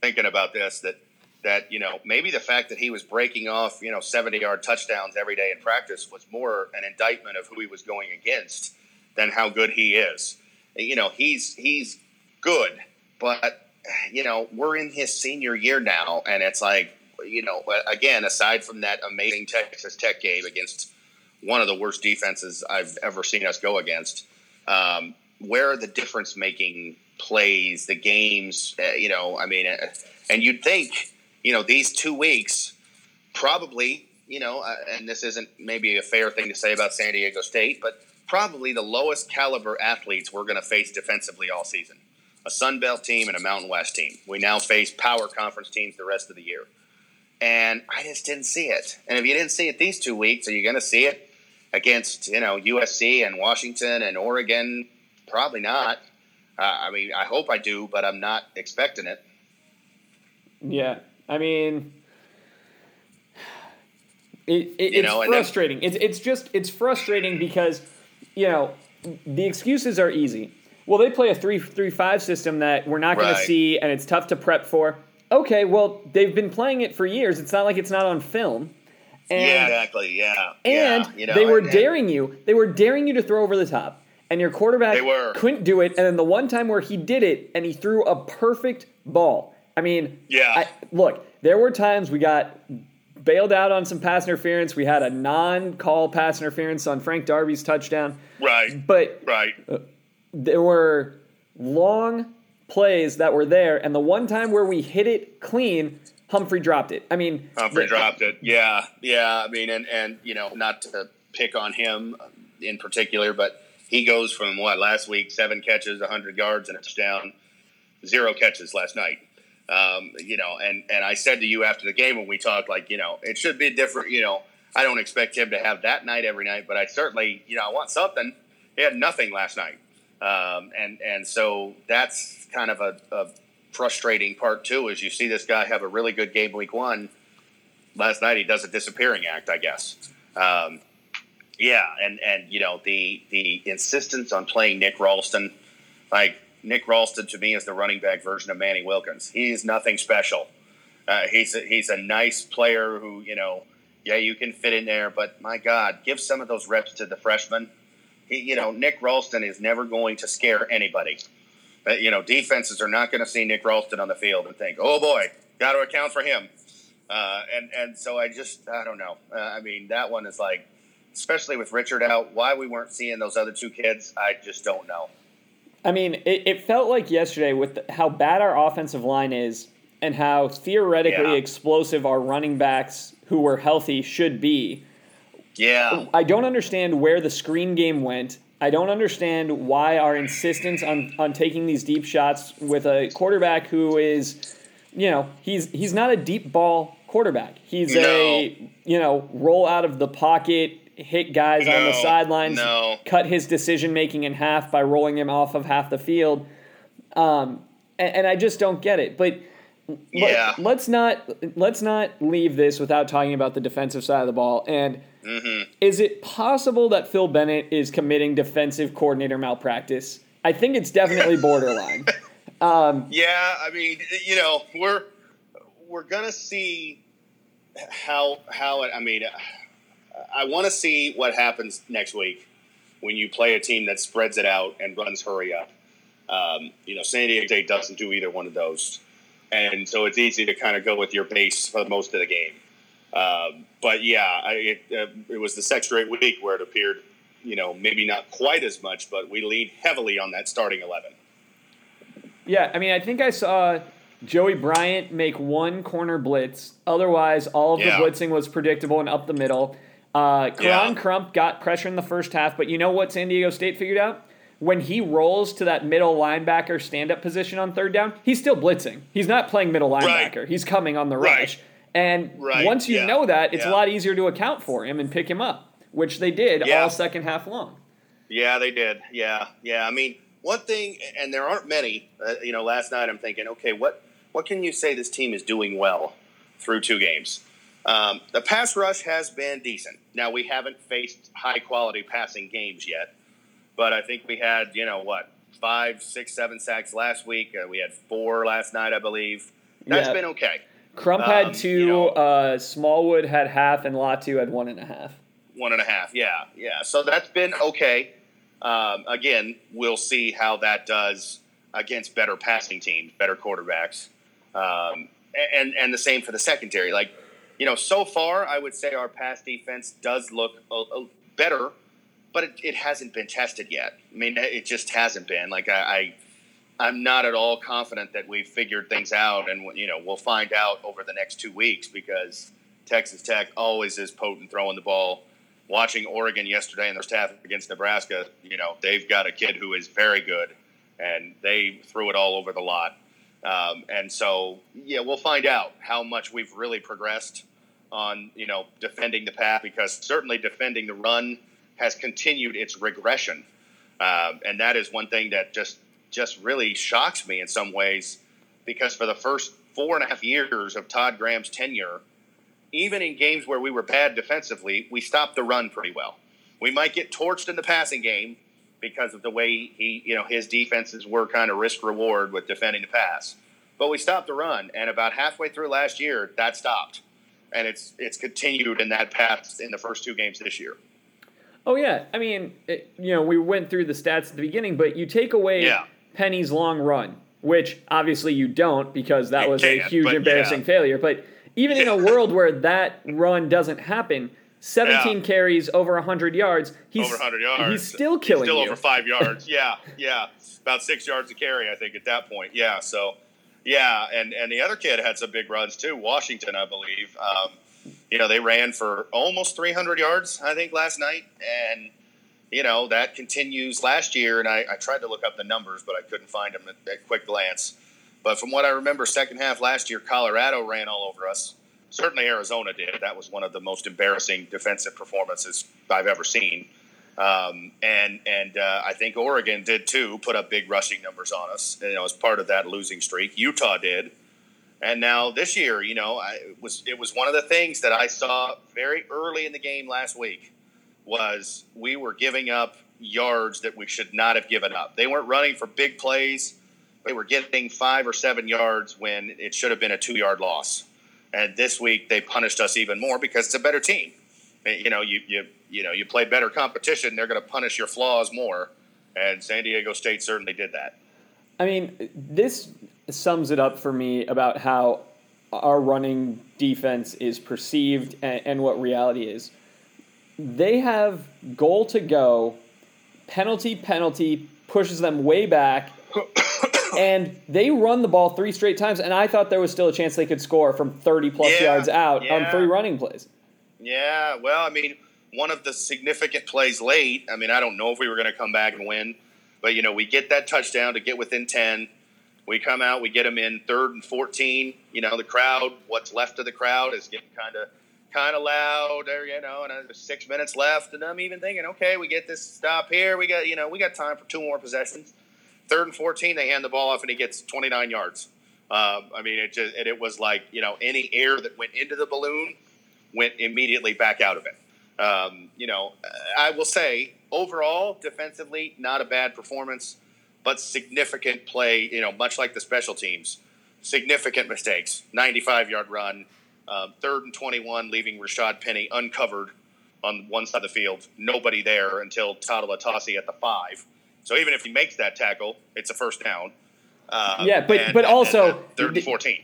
thinking about this that that you know maybe the fact that he was breaking off you know seventy yard touchdowns every day in practice was more an indictment of who he was going against than how good he is. You know he's he's good, but you know, we're in his senior year now, and it's like, you know, again, aside from that amazing Texas Tech game against one of the worst defenses I've ever seen us go against, um, where are the difference making plays, the games, uh, you know, I mean, uh, and you'd think, you know, these two weeks probably, you know, uh, and this isn't maybe a fair thing to say about San Diego State, but probably the lowest caliber athletes we're going to face defensively all season a Sun Belt team and a Mountain West team. We now face power conference teams the rest of the year. And I just didn't see it. And if you didn't see it these two weeks, are you going to see it against, you know, USC and Washington and Oregon? Probably not. Uh, I mean, I hope I do, but I'm not expecting it. Yeah. I mean, it, it, it's know, frustrating. Then, it's, it's just, it's frustrating because, you know, the excuses are easy. Well, they play a three-three-five system that we're not going right. to see, and it's tough to prep for. Okay, well, they've been playing it for years. It's not like it's not on film. And, yeah, exactly. Yeah, and yeah, you know, they were and, daring you. They were daring you to throw over the top, and your quarterback couldn't do it. And then the one time where he did it, and he threw a perfect ball. I mean, yeah. I, look, there were times we got bailed out on some pass interference. We had a non-call pass interference on Frank Darby's touchdown. Right. But right. Uh, there were long plays that were there, and the one time where we hit it clean, Humphrey dropped it. I mean, Humphrey dropped it. Yeah, yeah. I mean, and and you know, not to pick on him in particular, but he goes from what last week seven catches, hundred yards, and a touchdown, zero catches last night. Um, you know, and and I said to you after the game when we talked, like, you know, it should be different. You know, I don't expect him to have that night every night, but I certainly, you know, I want something. He had nothing last night. Um, and and so that's kind of a, a, frustrating part too. Is you see this guy have a really good game week one. Last night he does a disappearing act, I guess. Um, yeah, and and you know the the insistence on playing Nick Ralston, like Nick Ralston to me is the running back version of Manny Wilkins. He's nothing special. Uh, he's a, he's a nice player who you know, yeah, you can fit in there, but my God, give some of those reps to the freshman he, you know, Nick Ralston is never going to scare anybody. Uh, you know, defenses are not going to see Nick Ralston on the field and think, "Oh boy, got to account for him." Uh, and and so I just I don't know. Uh, I mean, that one is like, especially with Richard out, why we weren't seeing those other two kids, I just don't know. I mean, it, it felt like yesterday with the, how bad our offensive line is and how theoretically yeah. explosive our running backs who were healthy should be yeah. I don't understand where the screen game went. I don't understand why our insistence on, on taking these deep shots with a quarterback who is, you know, he's he's not a deep ball quarterback. He's no. a you know roll out of the pocket, hit guys no. on the sidelines, no. cut his decision making in half by rolling him off of half the field. Um, and, and I just don't get it. But yeah. Let, us not let's not leave this without talking about the defensive side of the ball. And mm-hmm. is it possible that Phil Bennett is committing defensive coordinator malpractice? I think it's definitely borderline. Um, yeah, I mean, you know, we're we're gonna see how how it. I mean, I want to see what happens next week when you play a team that spreads it out and runs hurry up. Um, you know, San Diego State doesn't do either one of those, and so it's easy to kind of go with your base for most of the game. Um, but yeah, I, it, uh, it was the sex straight week where it appeared, you know, maybe not quite as much, but we leaned heavily on that starting eleven. Yeah, I mean, I think I saw Joey Bryant make one corner blitz. Otherwise, all of yeah. the blitzing was predictable and up the middle. Uh, Koron yeah. Crump got pressure in the first half, but you know what San Diego State figured out? When he rolls to that middle linebacker stand up position on third down, he's still blitzing. He's not playing middle linebacker. Right. He's coming on the right. rush. And right. once you yeah. know that, it's yeah. a lot easier to account for him and pick him up, which they did all second half long. Yeah, they did. Yeah, yeah. I mean, one thing, and there aren't many. Uh, you know, last night I'm thinking, okay, what what can you say this team is doing well through two games? Um, the pass rush has been decent. Now we haven't faced high quality passing games yet, but I think we had you know what five, six, seven sacks last week. Uh, we had four last night, I believe. That's yeah. been okay. Crump um, had two. You know, uh, Smallwood had half, and Latu had one and a half. One and a half. Yeah, yeah. So that's been okay. Um, again, we'll see how that does against better passing teams, better quarterbacks, um, and and the same for the secondary. Like, you know, so far I would say our pass defense does look a, a better, but it, it, hasn't been tested yet. I mean, it just hasn't been. Like I, I I'm not at all confident that we've figured things out, and you know we'll find out over the next two weeks because Texas Tech always is potent throwing the ball watching Oregon yesterday and their staff against Nebraska, you know, they've got a kid who is very good, and they threw it all over the lot. Um, and so, yeah, we'll find out how much we've really progressed on, you know, defending the path because certainly defending the run has continued its regression, um, and that is one thing that just just really shocks me in some ways because for the first four and a half years of Todd Graham's tenure even in games where we were bad defensively, we stopped the run pretty well. We might get torched in the passing game because of the way he, you know, his defenses were kind of risk reward with defending the pass. But we stopped the run, and about halfway through last year, that stopped, and it's it's continued in that path in the first two games this year. Oh yeah, I mean, it, you know, we went through the stats at the beginning, but you take away yeah. Penny's long run, which obviously you don't because that was a huge embarrassing yeah. failure, but even in a world where that run doesn't happen, 17 yeah. carries over 100 yards. He's, over 100 yards. He's still killing he's still you. over five yards. yeah, yeah. About six yards a carry, I think, at that point. Yeah, so, yeah. And, and the other kid had some big runs, too. Washington, I believe. Um, you know, they ran for almost 300 yards, I think, last night. And, you know, that continues last year. And I, I tried to look up the numbers, but I couldn't find them at, at quick glance. But from what I remember, second half last year, Colorado ran all over us. Certainly, Arizona did. That was one of the most embarrassing defensive performances I've ever seen. Um, and and uh, I think Oregon did too, put up big rushing numbers on us. You know, as part of that losing streak, Utah did, and now this year, you know, I, it was it was one of the things that I saw very early in the game last week was we were giving up yards that we should not have given up. They weren't running for big plays they were getting five or seven yards when it should have been a two yard loss. And this week they punished us even more because it's a better team. You know, you you you know you play better competition, they're going to punish your flaws more. And San Diego State certainly did that. I mean, this sums it up for me about how our running defense is perceived and, and what reality is. They have goal to go, penalty, penalty, pushes them way back. and they run the ball three straight times, and I thought there was still a chance they could score from 30 plus yeah, yards out yeah. on three running plays. Yeah, well, I mean, one of the significant plays late, I mean, I don't know if we were going to come back and win, but, you know, we get that touchdown to get within 10. We come out, we get them in third and 14. You know, the crowd, what's left of the crowd is getting kind of kind of loud you know, and there's six minutes left, and I'm even thinking, okay, we get this stop here. We got, you know, we got time for two more possessions third and 14, they hand the ball off and he gets 29 yards. Um, I mean, it just, it was like, you know, any air that went into the balloon went immediately back out of it. Um, you know, I will say overall, defensively, not a bad performance, but significant play, you know, much like the special teams, significant mistakes. 95 yard run, um, third and 21, leaving Rashaad Penny uncovered on one side of the field, nobody there until Tautalatasi at the five. So even if he makes that tackle, it's a first down. Uh, yeah, but and, but also and third and fourteen.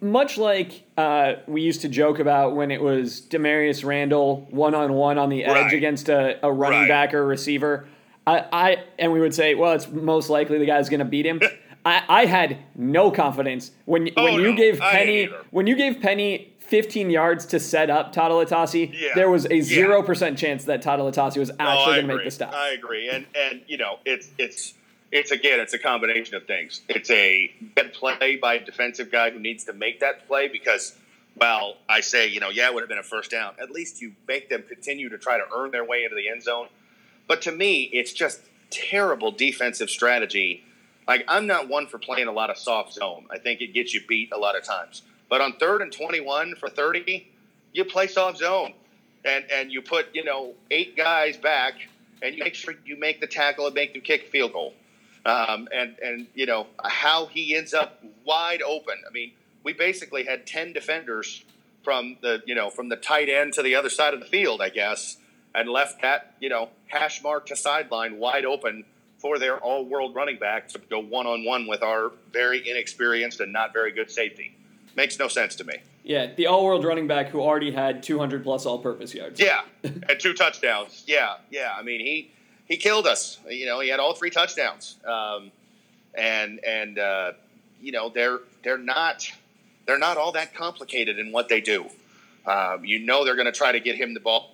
Much like uh, we used to joke about when it was Damarious Randall one on one on the edge right. against a, a running right. back or receiver. I, I and we would say, well, it's most likely the guy's going to beat him. I, I had no confidence when oh, when you no, gave Penny when you gave Penny 15 yards to set up Tautalatasi, yeah. there was a zero yeah. percent chance that Tautalatasi was actually going to make the stop. I agree, and and you know it's it's it's again it's a combination of things. It's a good play by a defensive guy who needs to make that play because. Well, I say, you know, yeah, it would have been a first down. At least you make them continue to try to earn their way into the end zone. But to me, it's just terrible defensive strategy. Like, I'm not one for playing a lot of soft zone. I think it gets you beat a lot of times. But on third and 21 for 30, you play soft zone. And, and you put, you know, eight guys back and you make sure you make the tackle and make them kick field goal. Um, and, and, you know, how he ends up wide open. I mean, we basically had 10 defenders from the, you know, from the tight end to the other side of the field, I guess and left that, you know, hash mark to sideline wide open for their all world running back to go one on one with our very inexperienced and not very good safety. Makes no sense to me. Yeah, the all world running back who already had 200 plus all purpose yards. Yeah, and two touchdowns. Yeah, yeah. I mean, he he killed us. You know, he had all three touchdowns. Um, and and uh, you know, they're they're not they're not all that complicated in what they do. Um, you know, they're going to try to get him the ball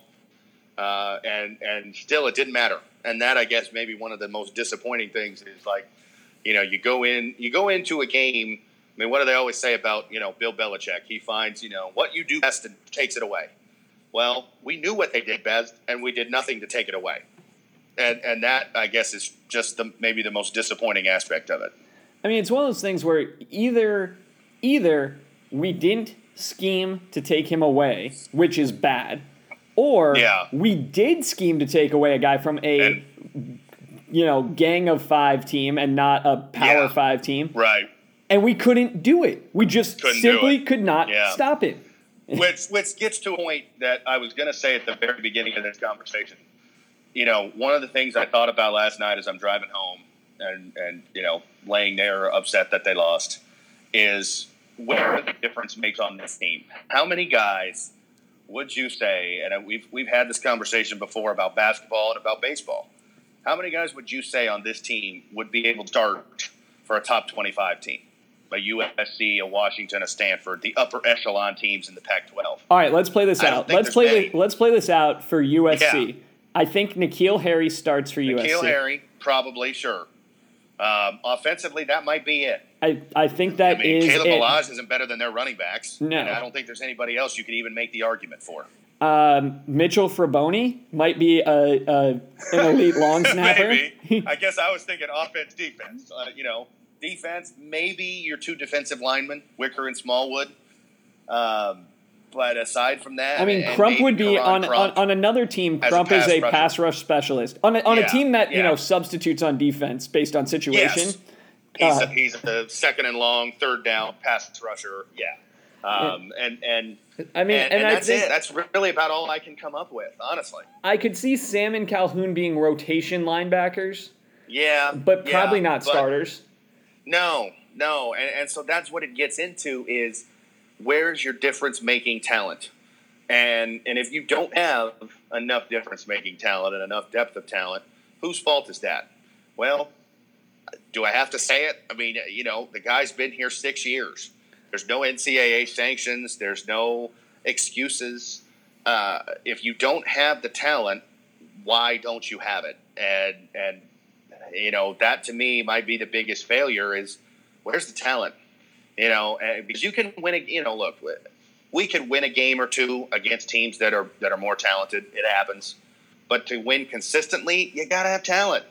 uh, and and still it didn't matter. And that I guess maybe one of the most disappointing things is like, you know, you go in you go into a game. I mean, what do they always say about you know Bill Belichick? He finds you know what you do best and takes it away. Well, we knew what they did best, and we did nothing to take it away. And and that I guess is just the maybe the most disappointing aspect of it. I mean, it's one of those things where either either we didn't scheme to take him away, which is bad, or yeah. we did scheme to take away a guy from a and, you know gang of five team and not a power yeah. five team. Right. And we couldn't do it. We just couldn't simply could not yeah. stop it. which which gets to a point that I was going to say at the very beginning of this conversation. You know, one of the things I thought about last night as I'm driving home and and you know laying there upset that they lost is where the difference makes on this team. How many guys would you say, and we've, we've had this conversation before about basketball and about baseball, how many guys would you say on this team would be able to start for a top 25 team? A USC, a Washington, a Stanford, the upper echelon teams in the Pac-12. All right, let's play this out. Let's play. The, let's play this out for USC. Yeah. I think N'Keal Harry starts for N'Keal USC. N'Keal Harry, probably sure. Um, offensively, that might be it. I, I think that I mean, is Kalen Ballage isn't better than their running backs. No, I don't think there's anybody else you could even make the argument for. Um, Mitchell Fraboni might be a, a an elite long snapper. maybe. I guess I was thinking offense, defense. Uh, you know, defense. Maybe your two defensive linemen, Wicker and Smallwood. Um, but aside from that, I mean, Crump would be on, on, on another team. Crump a is a rusher. pass rush specialist on a, on yeah, a team that yeah. you know substitutes on defense based on situation. Yes. He's, uh, a, he's a second and long, third down pass rusher. Yeah. Um, and and I mean, and, and, and that's it. That's really about all I can come up with, honestly. I could see Sam and Calhoun being rotation linebackers. Yeah, but probably yeah, not starters. No, no, and, and so that's what it gets into is where's your difference making talent? And and if you don't have enough difference making talent and enough depth of talent, whose fault is that? Well, do I have to say it? I mean, you know, the guy's been here six years. There's no NCAA sanctions. There's no excuses. Uh, if you don't have the talent, why don't you have it? And and you know that to me might be the biggest failure is where's the talent? You know, because you can win a you know look we could win a game or two against teams that are that are more talented. It happens, but to win consistently, you got to have talent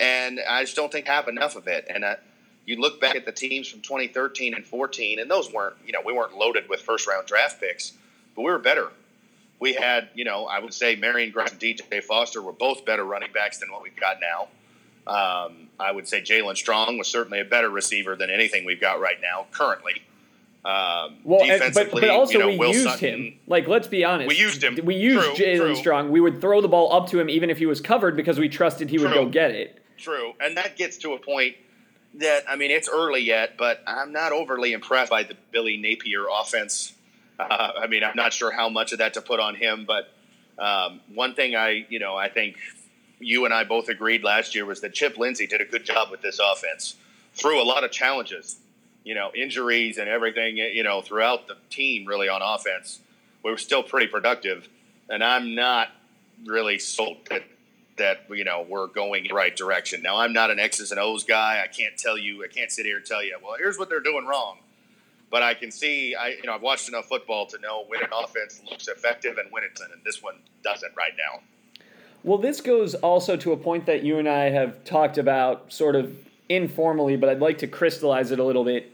and I just don't think have enough of it. And uh, you look back at the teams from 2013 and 14, and those weren't, you know, we weren't loaded with first round draft picks, but we were better. We had, you know, I would say Marion Grice and DJ Foster were both better running backs than what we've got now. Um, I would say Jaelen Strong was certainly a better receiver than anything we've got right now currently. Um, well, but, but also you know, we Will used Sutton, him. Like, let's be honest. We used him. We used Jaelen. Strong. We would throw the ball up to him even if he was covered because we trusted he would go get it. True, and that gets to a point that I mean it's early yet, but I'm not overly impressed by the Billy Napier offense. Uh, I mean, I'm not sure how much of that to put on him, but um, one thing I, you know, I think you and I both agreed last year was that Chip Lindsey did a good job with this offense through a lot of challenges, you know, injuries and everything, you know, throughout the team really on offense. We were still pretty productive, and I'm not really sold that that you know we're going in the right direction. Now I'm not an X's and O's guy. I can't tell you. I can't sit here and tell you. Well, here's what they're doing wrong. But I can see. I you know I've watched enough football to know when an offense looks effective and when it's and this one doesn't right now. Well, this goes also to a point that you and I have talked about sort of informally, but I'd like to crystallize it a little bit.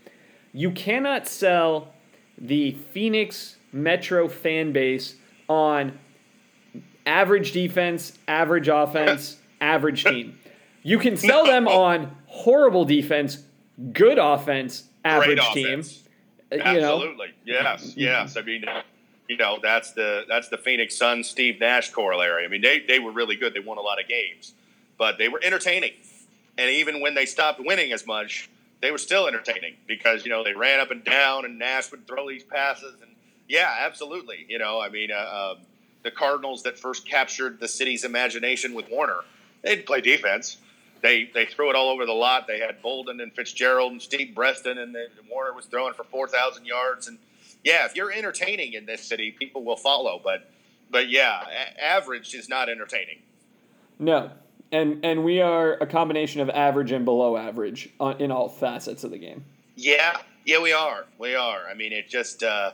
You cannot sell the Phoenix Metro fan base on average defense, average offense, average team. You can sell them on horrible defense, good offense, average Great team. offense. Uh, You know, Absolutely. Yes. Yes. I mean, you know, that's the that's the Phoenix Suns Steve Nash corollary. I mean, they they were really good. They won a lot of games, but they were entertaining. And even when they stopped winning as much, they were still entertaining because you know they ran up and down, and Nash would throw these passes. And yeah, absolutely. You know, I mean, uh, uh, the Cardinals that first captured the city's imagination with Warner, they didn't play defense. They they threw it all over the lot. They had Boldin and Fitzgerald and Steve Breaston, and then Warner was throwing for four thousand yards. And yeah, if you're entertaining in this city, people will follow. But but yeah, a- average is not entertaining. no. And and we are a combination of average and below average on, in all facets of the game. Yeah, yeah, we are. We are. I mean, it just, uh,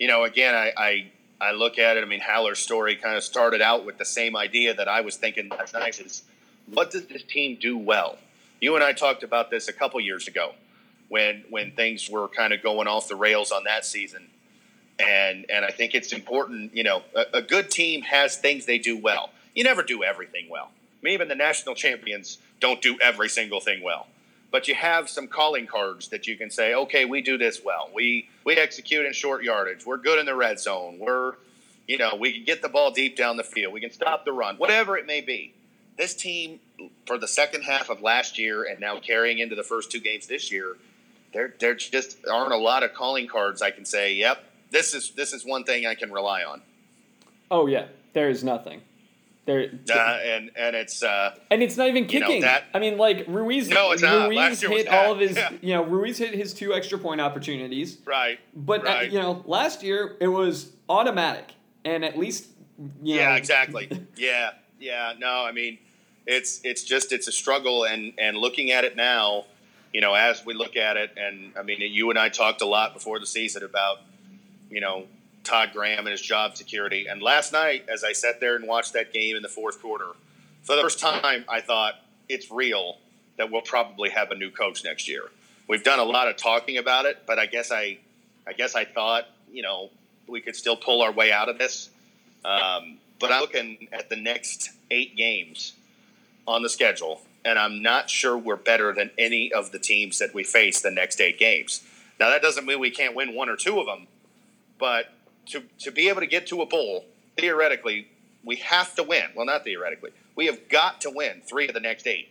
you know, again, I, I, I look at it. I mean, Haller's story kind of started out with the same idea that I was thinking last night: is what does this team do well? You and I talked about this a couple years ago when when things were kind of going off the rails on that season, and and I think it's important. You know, a, a good team has things they do well. You never do everything well. I mean, even the national champions don't do every single thing well but you have some calling cards that you can say, okay, we do this well. We we execute in short yardage. We're good in the red zone. We're, you know, we can get the ball deep down the field. We can stop the run, whatever it may be. This team, for the second half of last year and now carrying into the first two games this year, there there just aren't a lot of calling cards I can say, yep, this is this is one thing I can rely on. Oh yeah, there is nothing. There Uh, and and it's uh, and it's not even you know, kicking. that- I mean, like Ruiz. No, it's not. Ruiz Last year hit all of his. Yeah. You know, Ruiz hit his two extra point opportunities. right. But uh, Right. you know, last year it was automatic, and at least you yeah know, exactly yeah yeah no i mean it's it's just it's a struggle and and looking at it now you know as we look at it and i mean you and i talked a lot before the season about you know todd graham and his job security. And last night as i sat there and watched that game in the fourth quarter for the first time i thought it's real that we'll probably have a new coach next year. We've done a lot of talking about it but i guess i i guess i thought you know we could still pull our way out of this. Um, but I'm looking at the next eight games on the schedule, and I'm not sure we're better than any of the teams that we face the next eight games. Now, that doesn't mean we can't win one or two of them, but to, to be able to get to a bowl, theoretically, we have to win. Well, not theoretically. We have got to win three of the next eight,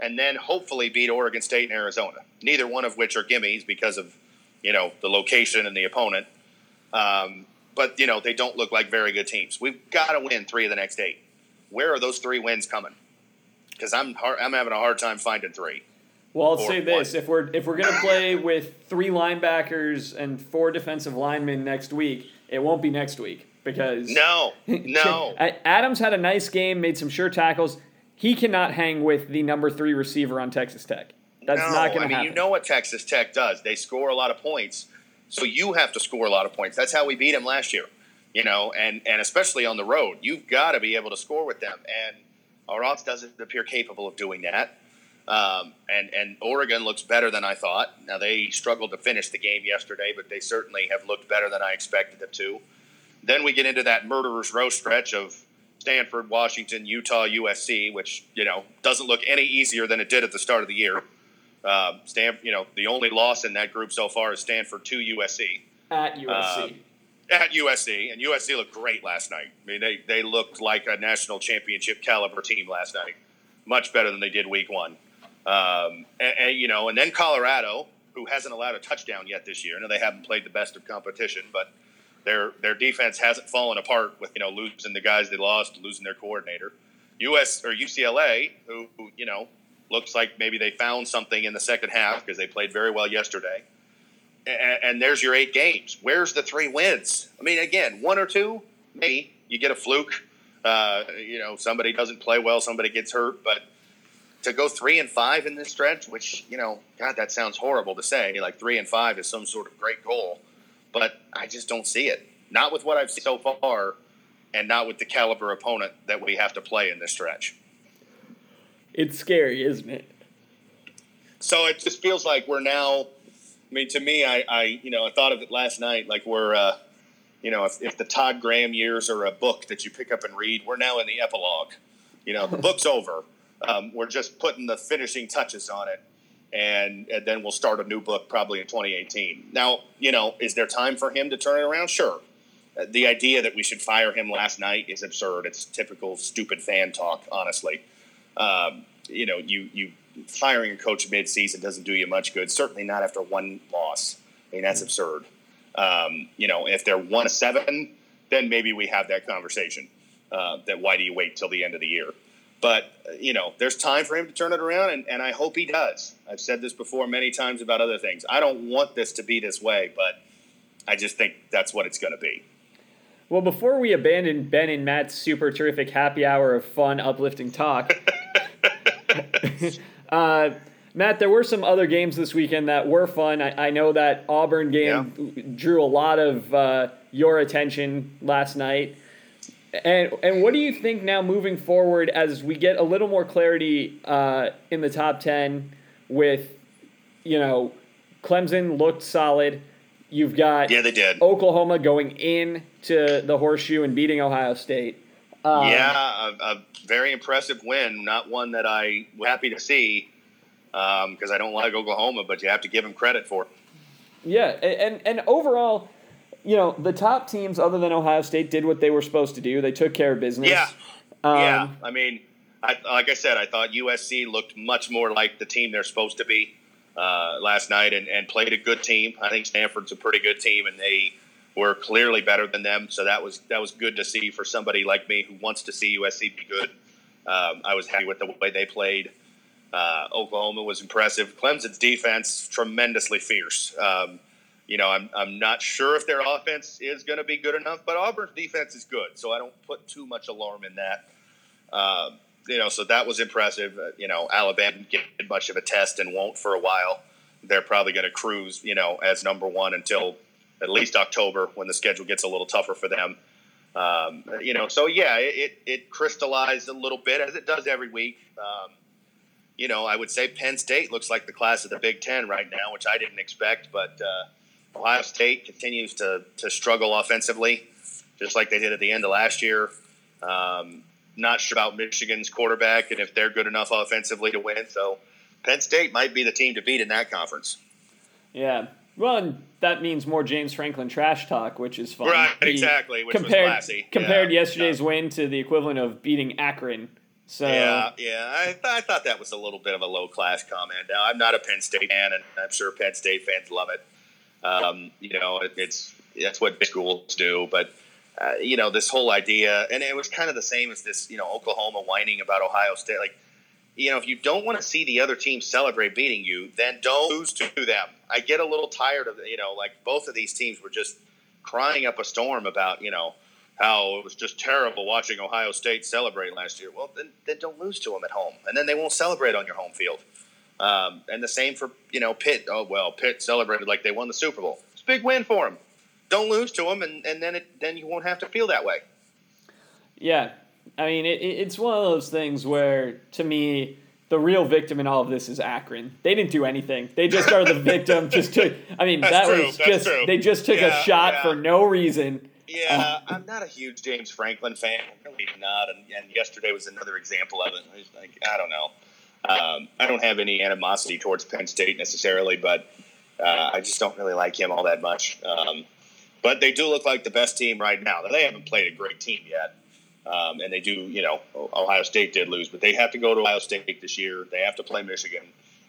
and then hopefully beat Oregon State and Arizona, neither one of which are gimmies because of, you know, the location and the opponent. Um, but you know they don't look like very good teams. We've got to win three of the next eight. Where are those three wins coming? Because I'm hard, I'm having a hard time finding three. Well, I'll say this: one. if we're if we're gonna play with three linebackers and four defensive linemen next week, it won't be next week because No, no. Adams had a nice game, made some sure tackles. He cannot hang with the number three receiver on Texas Tech. That's no, not going to I mean, happen. you know what Texas Tech does? They score a lot of points, so you have to score a lot of points. That's how we beat them last year. You know, and and especially on the road, you've got to be able to score with them. And our offense doesn't appear capable of doing that. Um, and and Oregon looks better than I thought. Now they struggled to finish the game yesterday, but they certainly have looked better than I expected them to. Then we get into that murderer's row stretch of Stanford, Washington, Utah, USC, which you know doesn't look any easier than it did at the start of the year. Um, Stanford, you know, the only loss in that group so far is Stanford to USC. At USC. Um, at USC, and USC looked great last night. I mean, they, they looked like a national championship caliber team last night, much better than they did week one. Um, and, and, you know, and then Colorado, who hasn't allowed a touchdown yet this year. Now they haven't played the best of competition, but their their defense hasn't fallen apart with you know losing the guys they lost, losing their coordinator. US or UCLA, who, who you know looks like maybe they found something in the second half because they played very well yesterday. And, and, there's your eight games. Where's the three wins? I mean, again, one or two, maybe you get a fluke. Uh, you know, somebody doesn't play well, somebody gets hurt, but to go three and five in this stretch, which you know, God, that sounds horrible to say. Like three and five is some sort of great goal, but I just don't see it. Not with what I've seen so far, and not with the caliber opponent that we have to play in this stretch. It's scary, isn't it? So it just feels like we're now. I mean, to me, I, I you know, I thought of it last night. Like we're, uh, you know, if, if the Todd Graham years are a book that you pick up and read, we're now in the epilogue. You know, the book's over um, we're just putting the finishing touches on it, and, and then we'll start a new book probably in 2018. Now, you know, is there time for him to turn it around? Sure. Uh, the idea that we should fire him last night is absurd. It's typical stupid fan talk, honestly. Um, you know, you you firing a coach mid-season doesn't do you much good. Certainly not after one loss. I mean, that's absurd. Um, you know, if they're one seven, then maybe we have that conversation. Uh, that why do you wait till the end of the year? But, you know, there's time for him to turn it around, and, and I hope he does. I've said this before many times about other things. I don't want this to be this way, but I just think that's what it's going to be. Well, before we abandon Ben and Matt's super terrific happy hour of fun, uplifting talk, uh, Matt, there were some other games this weekend that were fun. I, I know that Auburn game yeah. drew a lot of uh, your attention last night. And and what do you think now moving forward as we get a little more clarity uh, in the top ten with, you know, Clemson looked solid. You've got yeah they did Oklahoma going in to the horseshoe and beating Ohio State. Um, yeah, a, a, very impressive win. Not one that I was happy to see because um, I don't like Oklahoma, but you have to give them credit for it. Yeah, and and overall you know, the top teams other than Ohio State did what they were supposed to do. They took care of business. Yeah. Um, yeah. I mean, I, like I said, I thought USC looked much more like the team they're supposed to be uh, last night and, and played a good team. I think Stanford's a pretty good team, and they were clearly better than them. So that was that was good to see for somebody like me who wants to see USC be good. Um, I was happy with the way they played. Uh, Oklahoma was impressive. Clemson's defense tremendously fierce. Um, you know, I'm, I'm not sure if their offense is going to be good enough, but Auburn's defense is good, so I don't put too much alarm in that. Um, you know, so that was impressive. Uh, you know, Alabama didn't get much of a test and won't for a while. They're probably going to cruise, you know, as number one until at least October when the schedule gets a little tougher for them. Um, you know, so yeah, it, it crystallized a little bit as it does every week. Um, you know, I would say Penn State looks like the class of the Big Ten right now, which I didn't expect, but uh, Ohio State continues to, to struggle offensively, just like they did at the end of last year. Um, not sure about Michigan's quarterback and if they're good enough offensively to win. So Penn State might be the team to beat in that conference. Yeah. Well, that means more James Franklin trash talk, which is fun. Right, exactly. Which compared, was classy. Compared yeah, yesterday's yeah. win to the equivalent of beating Akron. So yeah, yeah, I, th- I thought that was a little bit of a low class comment. Now I'm not a Penn State fan, and I'm sure Penn State fans love it. Um, you know, it, it's that's what big schools do. But uh, you know, this whole idea, and it was kind of the same as this. You know, Oklahoma whining about Ohio State. Like, you know, if you don't want to see the other team celebrate beating you, then don't lose to them. I get a little tired of you know, like both of these teams were just crying up a storm about you know how it was just terrible watching Ohio State celebrate last year. Well, then, then don't lose to them at home, and then they won't celebrate on your home field. Um, and the same for you know Pitt. Oh well, Pitt celebrated like they won the Super Bowl. It's a big win for them. Don't lose to them, and, and then it then you won't have to feel that way. Yeah, I mean it, it's one of those things where to me the real victim in all of this is Akron. They didn't do anything. They just are the victim. Just took. I mean That's that true. was That's just true. they just took Yeah, a shot yeah. for no reason. Yeah, I'm not a huge James Franklin fan. Really not. And, and yesterday was another example of it. I, like, I don't know. Um, I don't have any animosity towards Penn State necessarily, but uh, I just don't really like him all that much. Um, but they do look like the best team right now. They haven't played a great team yet. Um, and they do, you know, Ohio State did lose, but they have to go to Ohio State this year. They have to play Michigan.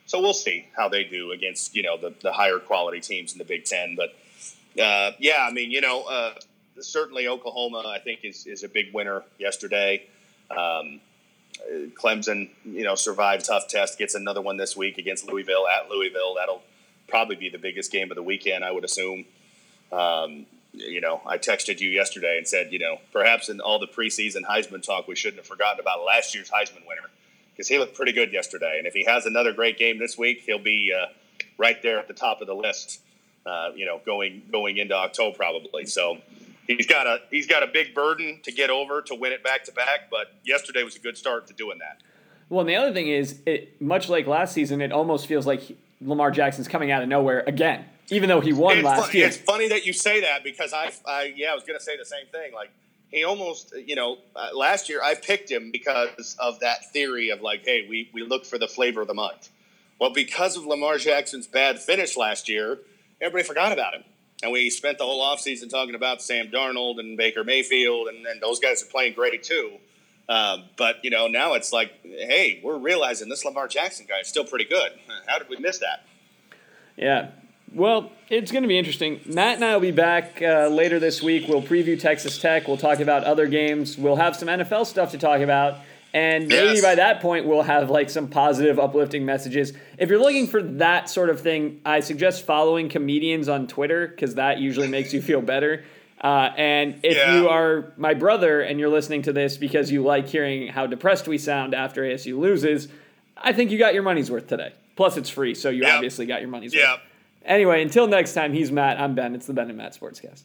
So we'll see how they do against, you know, the, the higher quality teams in the Big Ten. But uh, yeah, I mean, you know, uh, certainly Oklahoma, I think, is, is a big winner yesterday. Um, Clemson, you know, survived tough test, gets another one this week against Louisville at Louisville. That'll probably be the biggest game of the weekend, I would assume. Um, you know, I texted you yesterday and said, you know, perhaps in all the preseason Heisman talk, we shouldn't have forgotten about last year's Heisman winner because he looked pretty good yesterday. And if he has another great game this week, he'll be uh, right there at the top of the list. Uh, you know, going going into October probably. So he's got a he's got a big burden to get over to win it back to back. But yesterday was a good start to doing that. Well, and the other thing is, it much like last season, it almost feels like Lamar Jackson's coming out of nowhere again even though he won it's last year. It's funny that you say that because I, I yeah, I was going to say the same thing. Like he almost, you know, uh, last year I picked him because of that theory of like, hey, we we look for the flavor of the month. Well, because of Lamar Jackson's bad finish last year, everybody forgot about him. And we spent the whole offseason talking about Sam Darnold and Baker Mayfield, and, and those guys are playing great too. Um, but you know, now it's like, hey, we're realizing this Lamar Jackson guy is still pretty good. How did we miss that? Yeah, well, it's going to be interesting. Matt and I will be back uh, later this week. We'll preview Texas Tech. We'll talk about other games. We'll have some NFL stuff to talk about. And maybe yes. by that point, we'll have like some positive, uplifting messages. If you're looking for that sort of thing, I suggest following comedians on Twitter because that usually makes you feel better. Uh, and if yeah. you are my brother and you're listening to this because you like hearing how depressed we sound after ASU loses, I think you got your money's worth today. Plus, it's free, so you yep. obviously got your money's yep. worth. Anyway, until next time, he's Matt. I'm Ben. It's the Ben and Matt Sportscast.